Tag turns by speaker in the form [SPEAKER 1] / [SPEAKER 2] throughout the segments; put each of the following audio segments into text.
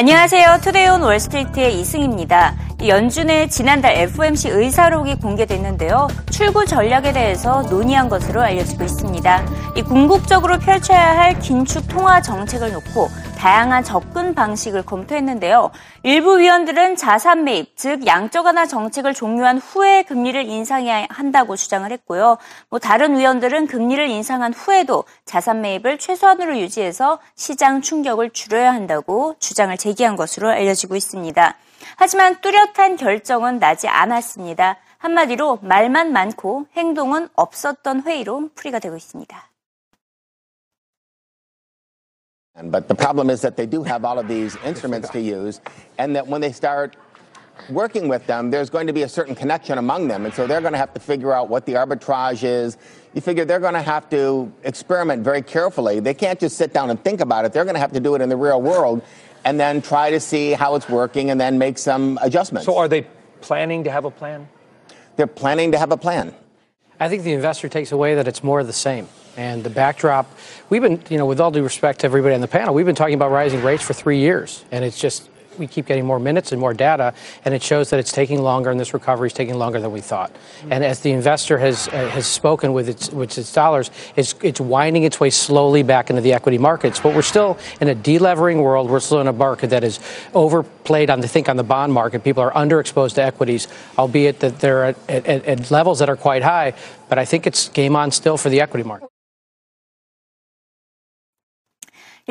[SPEAKER 1] 안녕하세요. 투데이온 월스트리트의 이승입니다. 연준의 지난달 FOMC 의사록이 공개됐는데요. 출구 전략에 대해서 논의한 것으로 알려지고 있습니다. 이 궁극적으로 펼쳐야 할 긴축 통화 정책을 놓고 다양한 접근 방식을 검토했는데요. 일부 위원들은 자산 매입, 즉 양적 완화 정책을 종료한 후에 금리를 인상해야 한다고 주장을 했고요. 뭐 다른 위원들은 금리를 인상한 후에도 자산 매입을 최소한으로 유지해서 시장 충격을 줄여야 한다고 주장을 제기한 것으로 알려지고 있습니다. 하지만 뚜렷한 결정은 나지 않았습니다. 한마디로 말만 많고 행동은 없었던 회의로 풀이가 되고 있습니다.
[SPEAKER 2] But the problem is that they do have all of these instruments to use, and that when they start working with them, there's going to be a certain connection among them. And so they're going to have to figure out what the arbitrage is. You figure they're going to have to experiment very carefully. They can't just sit down and think about it. They're going to have to do it in the real world and then try to see how it's working and then make some adjustments.
[SPEAKER 3] So are they planning to have a plan?
[SPEAKER 2] They're planning to have a plan.
[SPEAKER 4] I think the investor takes away that it's more of the same. And the backdrop, we've been, you know, with all due respect to everybody on the panel, we've been talking about rising rates for three years. And it's just, we keep getting more minutes and more data, and it shows that it's taking longer, and this recovery is taking longer than we thought. And as the investor has uh, has spoken with its with its dollars, it's it's winding its way slowly back into the equity markets. But we're still in a delevering world. We're still in a market that is overplayed on, I think, on the bond market. People are underexposed to equities, albeit that they're at, at, at levels that are quite high. But I think it's game on still for the equity market.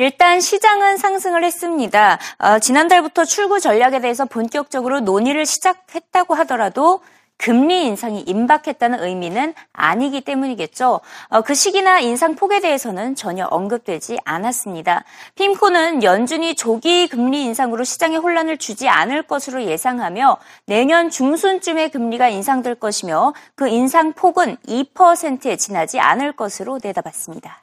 [SPEAKER 1] 일단 시장은 상승을 했습니다. 어, 지난달부터 출구 전략에 대해서 본격적으로 논의를 시작했다고 하더라도 금리 인상이 임박했다는 의미는 아니기 때문이겠죠. 어, 그 시기나 인상 폭에 대해서는 전혀 언급되지 않았습니다. 핌코는 연준이 조기 금리 인상으로 시장에 혼란을 주지 않을 것으로 예상하며 내년 중순쯤에 금리가 인상될 것이며 그 인상 폭은 2%에 지나지 않을 것으로 내다봤습니다.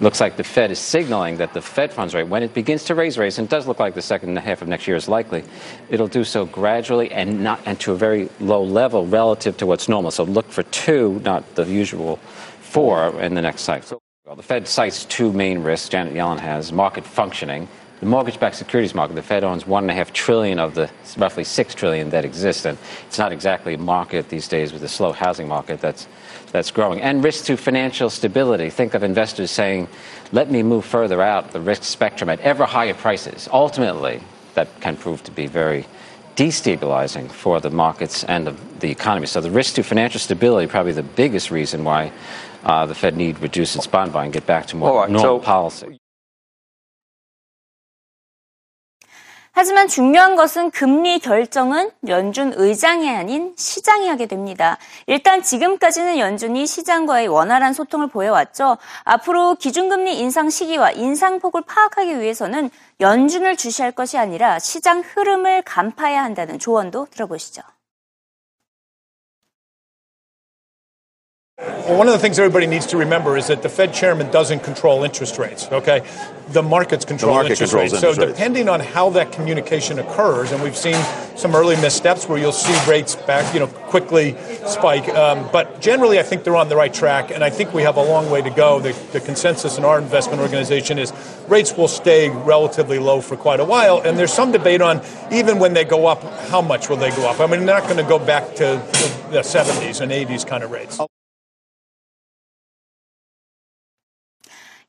[SPEAKER 5] Looks like the Fed is signaling that the Fed funds rate, when it begins to raise rates, and it does look like the second half of next year is likely, it'll do so gradually and not and to a very low level relative to what's normal. So look for two, not the usual four in the next cycle. Well, the Fed cites two main risks Janet Yellen has market functioning. The mortgage-backed securities market, the Fed owns one and a half trillion of the roughly six trillion that exist, and it's not exactly a market these days with a slow housing market that's that's growing. And risk to financial stability. Think of investors saying, let me move further out the risk spectrum at ever higher prices. Ultimately, that can prove to be very destabilizing for the markets and the, the economy. So the risk to financial stability probably the biggest reason why uh, the Fed need to reduce its bond buying, get back to more
[SPEAKER 3] right,
[SPEAKER 5] normal
[SPEAKER 3] so-
[SPEAKER 5] policy.
[SPEAKER 1] 하지만 중요한 것은 금리 결정은 연준 의장이 아닌 시장이 하게 됩니다. 일단 지금까지는 연준이 시장과의 원활한 소통을 보여왔죠. 앞으로 기준금리 인상 시기와 인상폭을 파악하기 위해서는 연준을 주시할 것이 아니라 시장 흐름을 간파해야 한다는 조언도 들어보시죠.
[SPEAKER 6] One of the things everybody needs to remember is that the Fed chairman doesn't control interest rates, okay? The markets control
[SPEAKER 7] market
[SPEAKER 6] interest rates.
[SPEAKER 7] interest
[SPEAKER 6] so
[SPEAKER 7] rates.
[SPEAKER 6] depending on how that communication occurs, and we've seen some early missteps where you'll see rates back, you know, quickly spike. Um, but generally, I think they're on the right track, and I think we have a long way to go. The, the consensus in our investment organization is rates will stay relatively low for quite a while, and there's some debate on even when they go up, how much will they go up? I mean, they're not going to go back to the 70s and 80s kind of rates.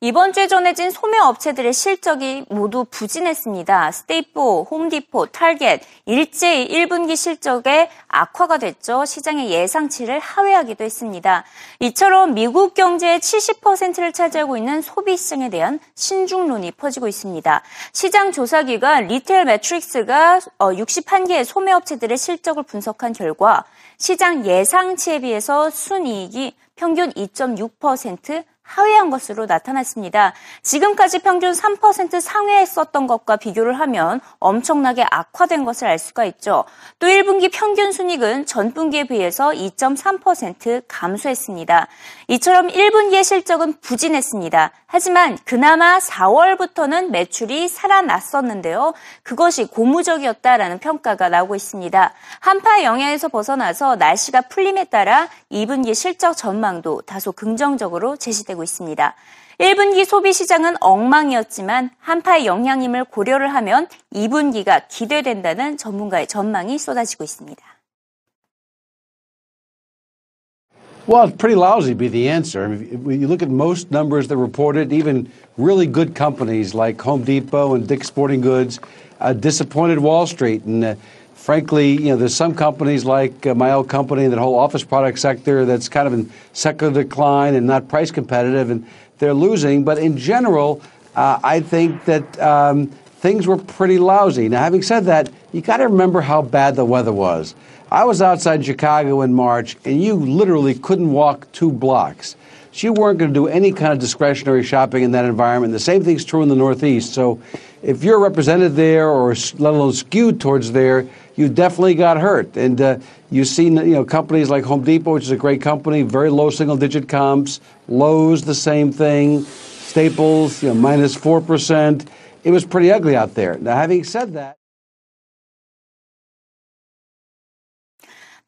[SPEAKER 1] 이번 주에 전해진 소매 업체들의 실적이 모두 부진했습니다. 스테이플스, 홈디포, 타겟 일제히 1분기 실적에 악화가 됐죠. 시장의 예상치를 하회하기도 했습니다. 이처럼 미국 경제의 70%를 차지하고 있는 소비 시장에 대한 신중론이 퍼지고 있습니다. 시장 조사기관 리테일 매트릭스가 61개의 소매 업체들의 실적을 분석한 결과 시장 예상치에 비해서 순이익이 평균 2.6% 하회한 것으로 나타났습니다. 지금까지 평균 3% 상회했었던 것과 비교를 하면 엄청나게 악화된 것을 알 수가 있죠. 또 1분기 평균 순익은 전분기에 비해서 2.3% 감소했습니다. 이처럼 1분기의 실적은 부진했습니다. 하지만 그나마 4월부터는 매출이 살아났었는데요. 그것이 고무적이었다라는 평가가 나오고 있습니다. 한파의 영향에서 벗어나서 날씨가 풀림에 따라 2분기 실적 전망도 다소 긍정적으로 제시되고 있습니다. 1분기 소비 시장은 엉망이었지만 한파의 영향임을 고려를 하면 2분기가 기대된다는 전문가의 전망이 쏟아지고 있습니다.
[SPEAKER 7] Well, it's pretty lousy to be the answer. When you look at most numbers that reported, even really good companies like Home Depot and Dick's Sporting Goods uh, disappointed Wall Street. And uh, frankly, you know, there's some companies like uh, my old company, that whole office product sector, that's kind of in secular decline and not price competitive, and they're losing. But in general, uh, I think that um, things were pretty lousy. Now, having said that, you got to remember how bad the weather was. I was outside Chicago in March, and you literally couldn't walk two blocks. So you weren't going to do any kind of discretionary shopping in that environment. The same thing's true in the Northeast. So if you're represented there or let alone skewed towards there, you definitely got hurt. And uh, you've seen you know companies like Home Depot, which is a great company, very low single-digit comps. Lowe's, the same thing. Staples, you know, minus four percent. It was pretty ugly out there. Now, having said that.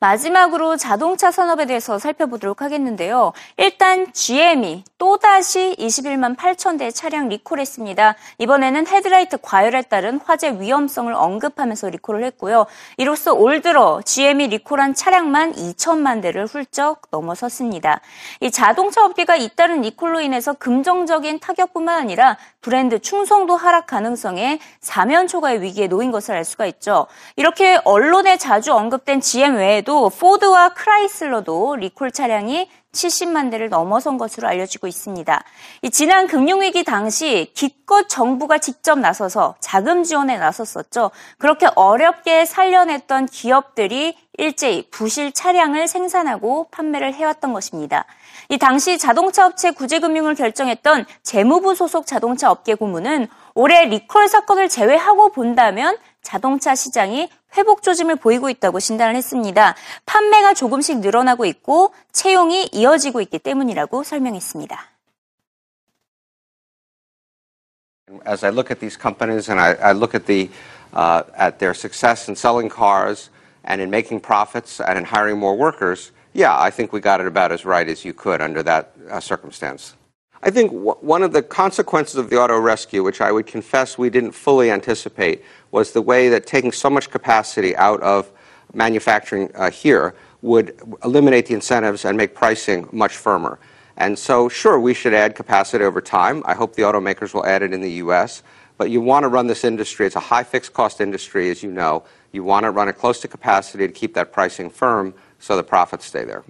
[SPEAKER 1] 마지막으로 자동차 산업에 대해서 살펴보도록 하겠는데요. 일단 GM이 또다시 21만 8천 대의 차량 리콜했습니다. 이번에는 헤드라이트 과열에 따른 화재 위험성을 언급하면서 리콜을 했고요. 이로써 올 들어 GM이 리콜한 차량만 2천만 대를 훌쩍 넘어섰습니다. 이 자동차 업계가 잇따른 리콜로 인해서 금전적인 타격뿐만 아니라 브랜드 충성도 하락 가능성에 사면초가의 위기에 놓인 것을 알 수가 있죠. 이렇게 언론에 자주 언급된 GM 외에도 포드와 크라이슬러도 리콜 차량이 70만 대를 넘어선 것으로 알려지고 있습니다. 지난 금융위기 당시 기껏 정부가 직접 나서서 자금 지원에 나섰었죠. 그렇게 어렵게 살려냈던 기업들이 일제히 부실 차량을 생산하고 판매를 해왔던 것입니다. 이 당시 자동차 업체 구제 금융을 결정했던 재무부 소속 자동차 업계 고문은 올해 리콜 사건을 제외하고 본다면 자동차 시장이 회복 조짐을 보이고 있다고 진단을 했습니다. 판매가 조금씩 늘어나고 있고 채용이 이어지고 있기 때문이라고 설명했습니다.
[SPEAKER 8] As I look at these companies and I, I look at the uh, at their success in selling cars and in making profits and in hiring more workers, yeah, I think we got it about as right as you could under that uh, circumstance. I think one of the consequences of the auto rescue, which I would confess we didn't fully anticipate, was the way that taking so much capacity out of manufacturing uh, here would eliminate the incentives and make pricing much firmer. And so, sure, we should add capacity over time. I hope the automakers will add it in the U.S. But you want to run this industry. It's a high fixed cost industry, as you know. You want to run it close to capacity to keep that pricing firm so the profits stay there.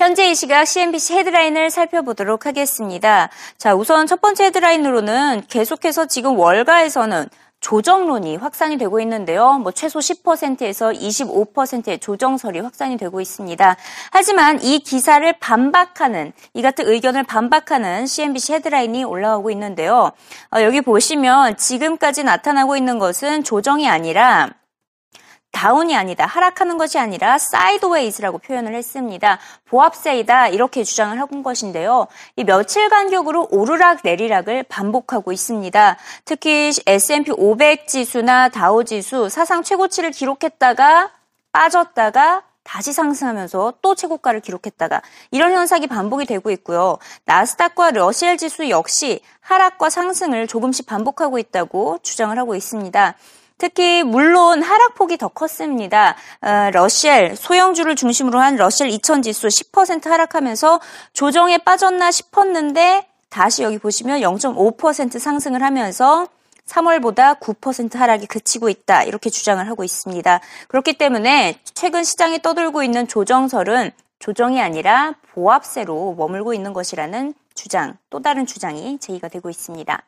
[SPEAKER 1] 현재 이 시각 CNBC 헤드라인을 살펴보도록 하겠습니다. 자, 우선 첫 번째 헤드라인으로는 계속해서 지금 월가에서는 조정론이 확산이 되고 있는데요. 뭐 최소 10%에서 25%의 조정설이 확산이 되고 있습니다. 하지만 이 기사를 반박하는 이 같은 의견을 반박하는 CNBC 헤드라인이 올라오고 있는데요. 어, 여기 보시면 지금까지 나타나고 있는 것은 조정이 아니라 down이 아니다. 하락하는 것이 아니라 sideways라고 표현을 했습니다. 보합세이다. 이렇게 주장을 한 것인데요. 이 며칠 간격으로 오르락 내리락을 반복하고 있습니다. 특히 S&P 500 지수나 다우 지수 사상 최고치를 기록했다가 빠졌다가 다시 상승하면서 또 최고가를 기록했다가 이런 현상이 반복이 되고 있고요. 나스닥과 러셀 지수 역시 하락과 상승을 조금씩 반복하고 있다고 주장을 하고 있습니다. 특히 물론 하락폭이 더 컸습니다. 어, 러셀 소형주를 중심으로 한 러셀 2000 지수 10% 하락하면서 조정에 빠졌나 싶었는데 다시 여기 보시면 0.5% 상승을 하면서 3월보다 9% 하락이 그치고 있다. 이렇게 주장을 하고 있습니다. 그렇기 때문에 최근 시장에 떠돌고 있는 조정설은 조정이 아니라 보합세로 머물고 있는 것이라는 주장, 또 다른 주장이 제기가 되고 있습니다.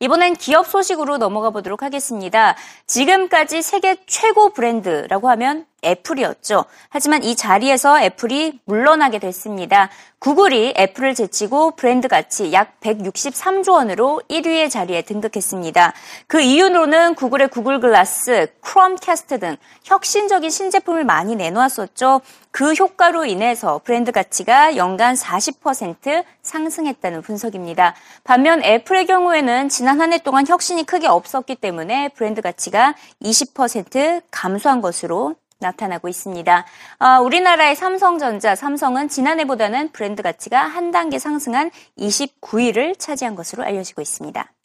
[SPEAKER 1] 이번엔 기업 소식으로 넘어가 보도록 하겠습니다. 지금까지 세계 최고 브랜드라고 하면 애플이었죠. 하지만 이 자리에서 애플이 물러나게 됐습니다. 구글이 애플을 제치고 브랜드 가치 약 163조 원으로 1위의 자리에 등극했습니다. 그 이유로는 구글의 구글 글라스, 크롬캐스트 등 혁신적인 신제품을 많이 내놓았었죠. 그 효과로 인해서 브랜드 가치가 연간 40% 상승했다는 분석입니다. 반면 애플의 경우에는 지난 한 해 동안 혁신이 크게 없었기 때문에 브랜드 가치가 20% 감소한 것으로 나타나고 있습니다. 어, 우리나라의 삼성전자, 삼성은 지난해보다는 브랜드 가치가 한 단계 상승한 29위를 차지한 것으로 알려지고 있습니다.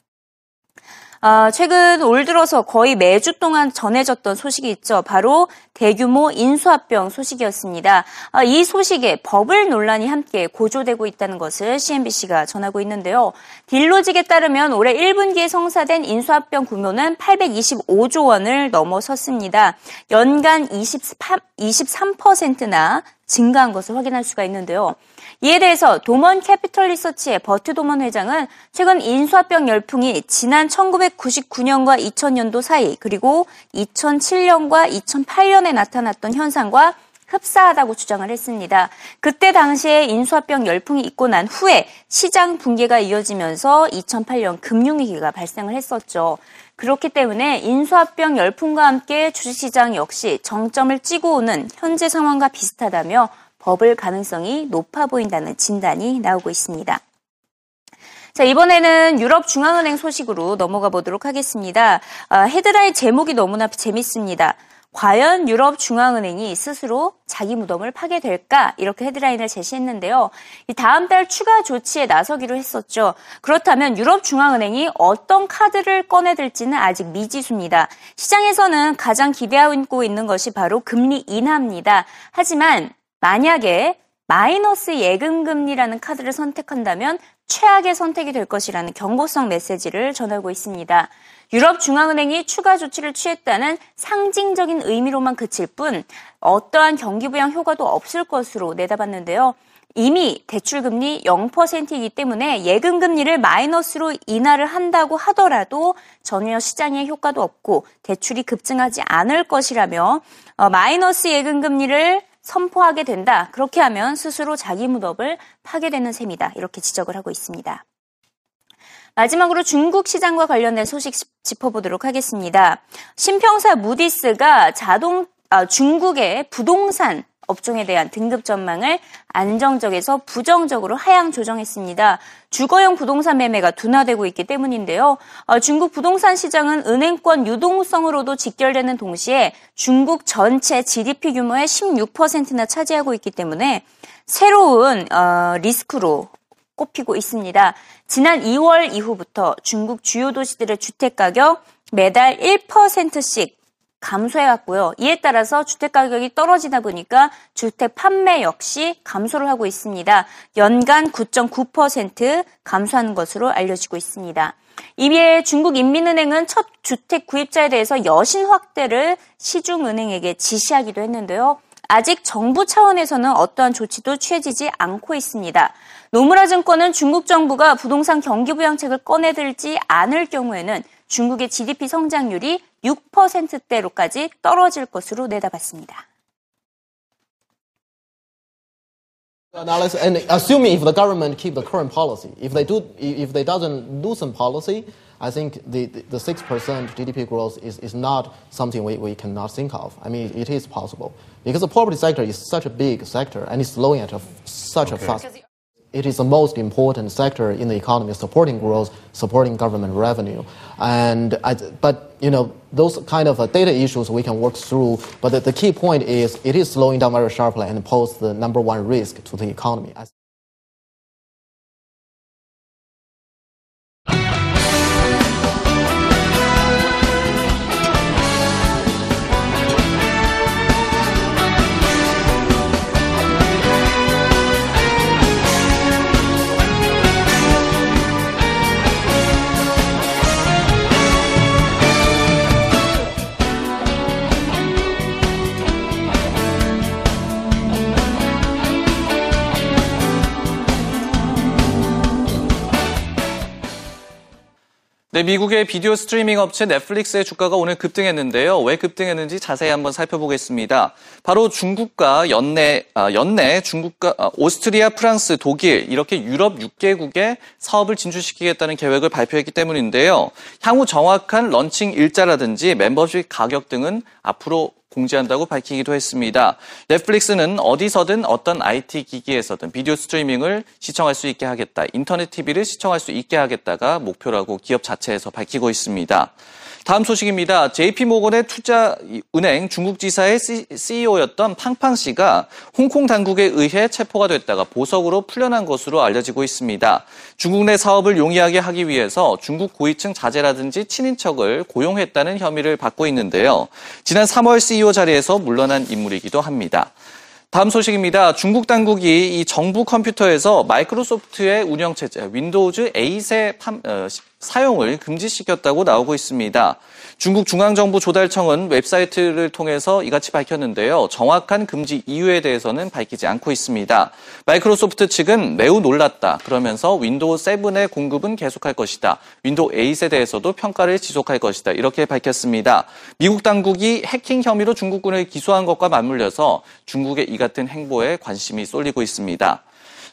[SPEAKER 1] 아, 최근 올 들어서 거의 매주 동안 전해졌던 소식이 있죠. 바로 대규모 인수합병 소식이었습니다. 아, 이 소식에 버블 논란이 함께 고조되고 있다는 것을 CNBC가 전하고 있는데요. 딜로직에 따르면 올해 1분기에 성사된 인수합병 규모는 825조 원을 넘어섰습니다. 연간 23, 23%나 증가한 것을 확인할 수가 있는데요. 이에 대해서 도먼 캐피털 리서치의 버트 도먼 회장은 최근 인수합병 열풍이 지난 1999년과 2000년도 사이 그리고 2007년과 2008년에 나타났던 현상과 흡사하다고 주장을 했습니다. 그때 당시에 인수합병 열풍이 있고 난 후에 시장 붕괴가 이어지면서 2008년 금융위기가 발생을 했었죠. 그렇기 때문에 인수합병 열풍과 함께 주식시장 역시 정점을 찍고 오는 현재 상황과 비슷하다며 버블 가능성이 높아 보인다는 진단이 나오고 있습니다. 자, 이번에는 유럽 중앙은행 소식으로 넘어가 보도록 하겠습니다. 아, 헤드라인 제목이 너무나 재밌습니다. 과연 유럽 중앙은행이 스스로 자기 무덤을 파게 될까? 이렇게 헤드라인을 제시했는데요. 다음 달 추가 조치에 나서기로 했었죠. 그렇다면 유럽 중앙은행이 어떤 카드를 꺼내들지는 아직 미지수입니다. 시장에서는 가장 기대하고 있는 것이 바로 금리 인하입니다. 하지만 만약에 마이너스 예금금리라는 카드를 선택한다면 최악의 선택이 될 것이라는 경고성 메시지를 전하고 있습니다. 유럽 중앙은행이 추가 조치를 취했다는 상징적인 의미로만 그칠 뿐 어떠한 경기 부양 효과도 없을 것으로 내다봤는데요. 이미 대출금리 0%이기 때문에 예금금리를 마이너스로 인하를 한다고 하더라도 전혀 시장에 효과도 없고 대출이 급증하지 않을 것이라며 어, 마이너스 예금금리를 선포하게 된다. 그렇게 하면 스스로 자기 무덤을 파게 되는 셈이다. 이렇게 지적을 하고 있습니다. 마지막으로 중국 시장과 관련된 소식 짚어보도록 하겠습니다. 신평사 무디스가 자동 아, 중국의 부동산 업종에 대한 등급 전망을 안정적에서 부정적으로 하향 조정했습니다. 주거용 부동산 매매가 둔화되고 있기 때문인데요. 어, 중국 부동산 시장은 은행권 유동성으로도 직결되는 동시에 중국 전체 GDP 규모의 16%나 차지하고 있기 때문에 새로운 어, 리스크로 꼽히고 있습니다. 지난 2월 이후부터 중국 주요 도시들의 주택 가격 매달 1%씩 감소해왔고요. 이에 따라서 주택 가격이 떨어지다 보니까 주택 판매 역시 감소를 하고 있습니다. 연간 9.9% 감소하는 것으로 알려지고 있습니다. 이에 중국 인민은행은 첫 주택 구입자에 대해서 여신 확대를 시중은행에게 지시하기도 했는데요. 아직 정부 차원에서는 어떠한 조치도 취해지지 않고 있습니다. 노무라 증권은 중국 정부가 부동산 경기 부양책을 꺼내들지 않을 경우에는 중국의 GDP 성장률이 6%대로까지 떨어질 것으로 내다봤습니다.
[SPEAKER 9] Analysis, and assuming if the government keep the current policy, if they do, if they doesn't loosen policy, I think the, the, 6% GDP growth is, is not something we, we cannot think of. I mean, it is possible. Because the property sector is such a big sector and it's growing at a, such okay. a fast it is the most important sector in the economy, supporting growth, supporting government revenue. And I, but you know those kind of uh, data issues we can work through. But the, the, key point is it is slowing down very sharply and pose the number one risk to the economy.
[SPEAKER 10] 네, 미국의 비디오 스트리밍 업체 넷플릭스의 주가가 오늘 급등했는데요. 왜 급등했는지 자세히 한번 살펴보겠습니다. 바로 중국과 연내, 아, 연내 중국과 아, 오스트리아, 프랑스, 독일 이렇게 유럽 6개국에 사업을 진출시키겠다는 계획을 발표했기 때문인데요. 향후 정확한 런칭 일자라든지 멤버십 가격 등은 앞으로 공지한다고 밝히기도 했습니다. 넷플릭스는 어디서든 어떤 IT 기기에서든 비디오 스트리밍을 시청할 수 있게 하겠다. 인터넷 TV를 시청할 수 있게 하겠다가 목표라고 기업 자체에서 밝히고 있습니다. 다음 소식입니다. JP모건의 투자은행 중국 지사의 CEO였던 팡팡 씨가 홍콩 당국에 의해 체포가 됐다가 보석으로 풀려난 것으로 알려지고 있습니다. 중국 내 사업을 용이하게 하기 위해서 중국 고위층 자제라든지 친인척을 고용했다는 혐의를 받고 있는데요. 지난 3월 CEO 자리에서 물러난 인물이기도 합니다. 다음 소식입니다. 중국 당국이 이 정부 컴퓨터에서 마이크로소프트의 운영체제 윈도우즈 8의 어, 사용을 금지시켰다고 나오고 있습니다. 중국 중앙정부 조달청은 웹사이트를 통해서 이같이 밝혔는데요. 정확한 금지 이유에 대해서는 밝히지 않고 있습니다. 마이크로소프트 측은 매우 놀랐다. 그러면서 윈도우 7의 공급은 계속할 것이다. 윈도우 8에 대해서도 평가를 지속할 것이다. 이렇게 밝혔습니다. 미국 당국이 해킹 혐의로 중국군을 기소한 것과 맞물려서 중국의 이 같은 행보에 관심이 쏠리고 있습니다.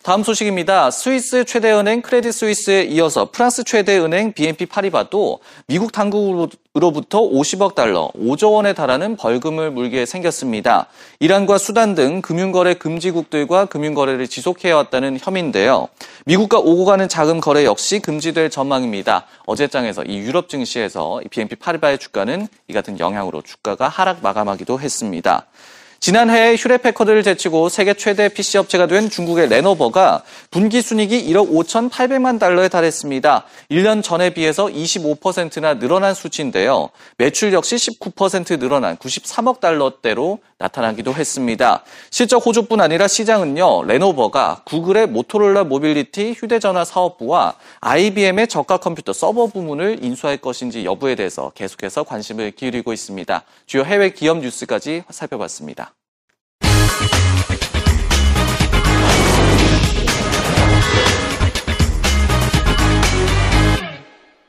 [SPEAKER 10] 다음 소식입니다. 스위스 최대 은행 크레딧 스위스에 이어서 프랑스 최대 은행 BNP 파리바도 미국 당국으로부터 50억 달러, 5조 원에 달하는 벌금을 물게 생겼습니다. 이란과 수단 등 금융거래 금지국들과 금융거래를 지속해왔다는 혐의인데요. 미국과 오고 가는 자금 거래 역시 금지될 전망입니다. 어제장에서 이 유럽 증시에서 BNP 파리바의 주가는 이 같은 영향으로 주가가 하락 마감하기도 했습니다. 지난해 휴렛패커드를 제치고 세계 최대 PC 업체가 된 중국의 레노버가 분기 순이익이 1억 5,800만 달러에 달했습니다. 1년 전에 비해서 25%나 늘어난 수치인데요. 매출 역시 19% 늘어난 93억 달러대로 나타나기도 했습니다. 실적 호조뿐 아니라 시장은요, 레노버가 구글의 모토로라 모빌리티 휴대전화 사업부와 IBM의 저가 컴퓨터 서버 부문을 인수할 것인지 여부에 대해서 계속해서 관심을 기울이고 있습니다. 주요 해외 기업 뉴스까지 살펴봤습니다.